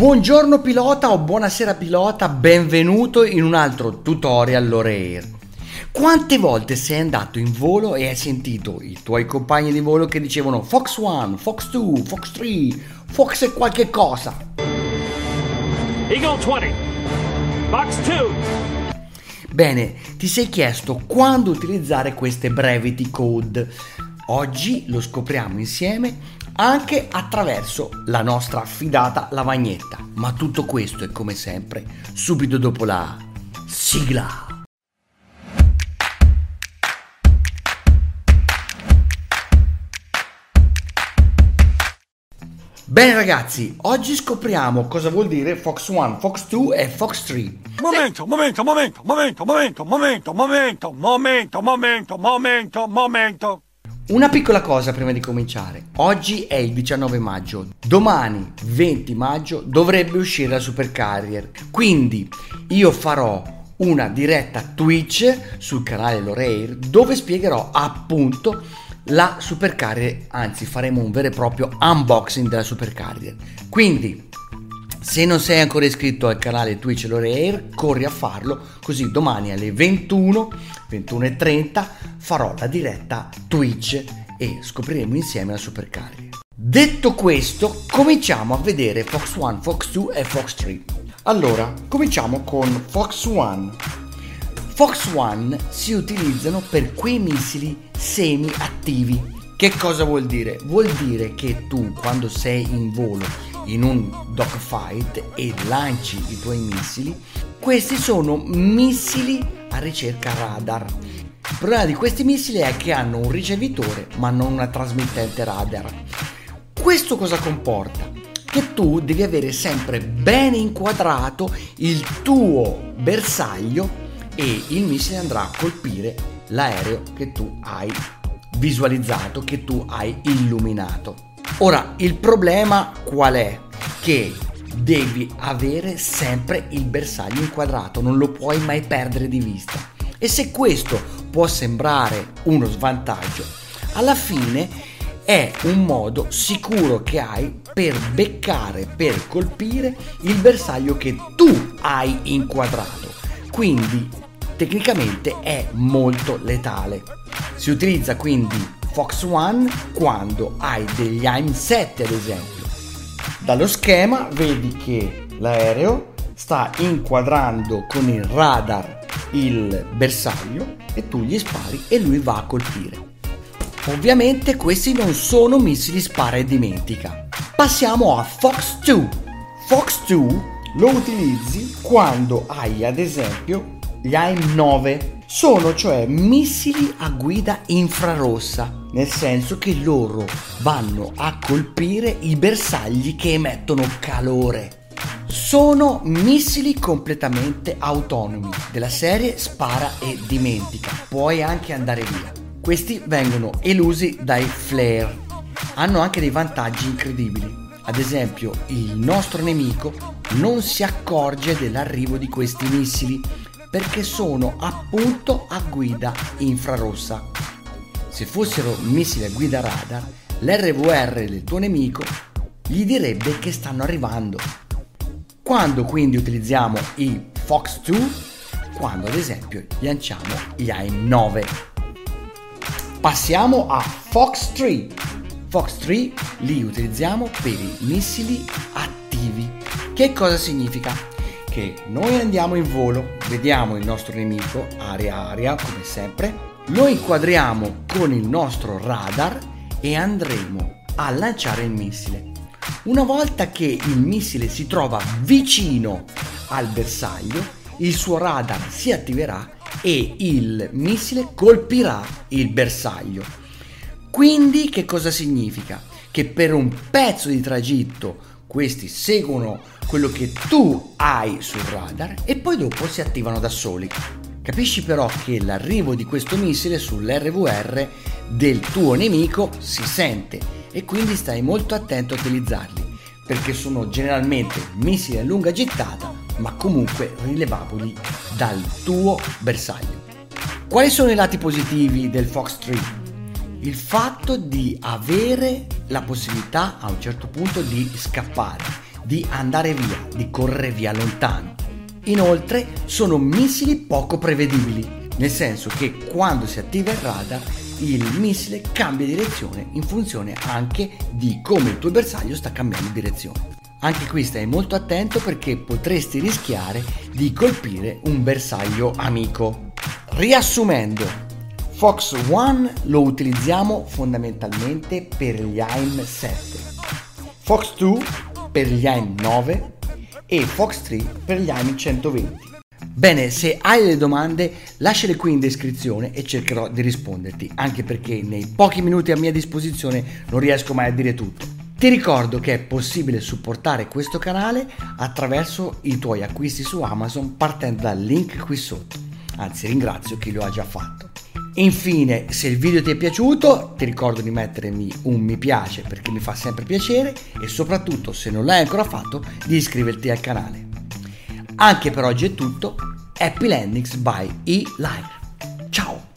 Buongiorno pilota o buonasera pilota, benvenuto in un altro tutorial Loreair. Quante volte sei andato in volo e hai sentito i tuoi compagni di volo che dicevano Fox 1, Fox 2, Fox 3, Fox e qualche cosa? Eagle 20, Fox 2. Bene, ti sei chiesto quando utilizzare queste brevity code. Oggi lo scopriamo insieme anche attraverso la nostra affidata lavagnetta. Ma tutto questo è come sempre subito dopo la sigla. Bene ragazzi, oggi scopriamo cosa vuol dire Fox 1, Fox 2 e Fox 3. Momento, momento, momento, momento, momento, momento, momento, momento, momento, momento, momento. Una piccola cosa prima di cominciare. Oggi è il 19 maggio, domani 20 maggio dovrebbe uscire la Super Carrier. Quindi io farò una diretta Twitch sul canale Loreir dove spiegherò appunto la Super Carrier, anzi faremo un vero e proprio unboxing della Super Carrier. Quindi se non sei ancora iscritto al canale Twitch Lore Air, corri a farlo, così domani alle 21, 21.30 farò la diretta Twitch e scopriremo insieme la Super Carrier. Detto questo, cominciamo a vedere Fox 1, Fox 2 e Fox 3. Allora, cominciamo con Fox 1. Fox 1 si utilizzano per quei missili semi-attivi. Che cosa vuol dire? Vuol dire che tu quando sei in volo in un dogfight e lanci i tuoi missili, questi sono missili a ricerca radar. Il problema di questi missili è che hanno un ricevitore ma non una trasmittente radar. Questo cosa comporta? Che tu devi avere sempre bene inquadrato il tuo bersaglio e il missile andrà a colpire l'aereo che tu hai visualizzato, che tu hai illuminato. Ora, il problema qual è? Che devi avere sempre il bersaglio inquadrato, non lo puoi mai perdere di vista. E se questo può sembrare uno svantaggio, alla fine è un modo sicuro che hai per beccare, per colpire il bersaglio che tu hai inquadrato. Quindi tecnicamente è molto letale. Si utilizza quindi Fox One quando hai degli AIM 7 ad esempio. Dallo schema vedi che l'aereo sta inquadrando con il radar il bersaglio e tu gli spari e lui va a colpire. Ovviamente questi non sono missili spara e dimentica. Passiamo a Fox 2. Fox 2 lo utilizzi quando hai ad esempio gli AIM 9 sono cioè missili a guida infrarossa, nel senso che loro vanno a colpire i bersagli che emettono calore. Sono missili completamente autonomi, della serie spara e dimentica, puoi anche andare via. Questi vengono elusi dai flare. Hanno anche dei vantaggi incredibili. Ad esempio, il nostro nemico non si accorge dell'arrivo di questi missili perché sono appunto a guida infrarossa. Se fossero missili a guida radar, l'RVR del tuo nemico gli direbbe che stanno arrivando. Quando quindi utilizziamo i Fox 2? Quando ad esempio lanciamo gli AIM 9. Passiamo a Fox 3. Fox 3 li utilizziamo per i missili attivi. Che cosa significa? Che noi andiamo in volo, vediamo il nostro nemico area area come sempre, lo inquadriamo con il nostro radar e andremo a lanciare il missile. Una volta che il missile si trova vicino al bersaglio, il suo radar si attiverà e il missile colpirà il bersaglio. Quindi che cosa significa? Che per un pezzo di tragitto questi seguono quello che tu hai sul radar e poi dopo si attivano da soli. Capisci però che l'arrivo di questo missile sull'RVR del tuo nemico si sente e quindi stai molto attento a utilizzarli perché sono generalmente missili a lunga gittata ma comunque rilevabili dal tuo bersaglio. Quali sono i lati positivi del Fox 3? Il fatto di avere la possibilità a un certo punto di scappare, di andare via, di correre via lontano. Inoltre sono missili poco prevedibili, nel senso che quando si attiva il radar il missile cambia direzione in funzione anche di come il tuo bersaglio sta cambiando direzione. Anche qui stai molto attento perché potresti rischiare di colpire un bersaglio amico. Riassumendo, Fox One lo utilizziamo fondamentalmente per gli AIM 7, Fox 2 per gli AIM 9 e Fox 3 per gli AIM 120. Bene, se hai delle domande lasciale qui in descrizione e cercherò di risponderti, anche perché nei pochi minuti a mia disposizione non riesco mai a dire tutto. Ti ricordo che è possibile supportare questo canale attraverso i tuoi acquisti su Amazon partendo dal link qui sotto. Anzi, ringrazio chi lo ha già fatto. Infine, se il video ti è piaciuto, ti ricordo di mettermi un mi piace perché mi fa sempre piacere e soprattutto, se non l'hai ancora fatto, di iscriverti al canale. Anche per oggi è tutto. Happy Landings by E-Live. Ciao!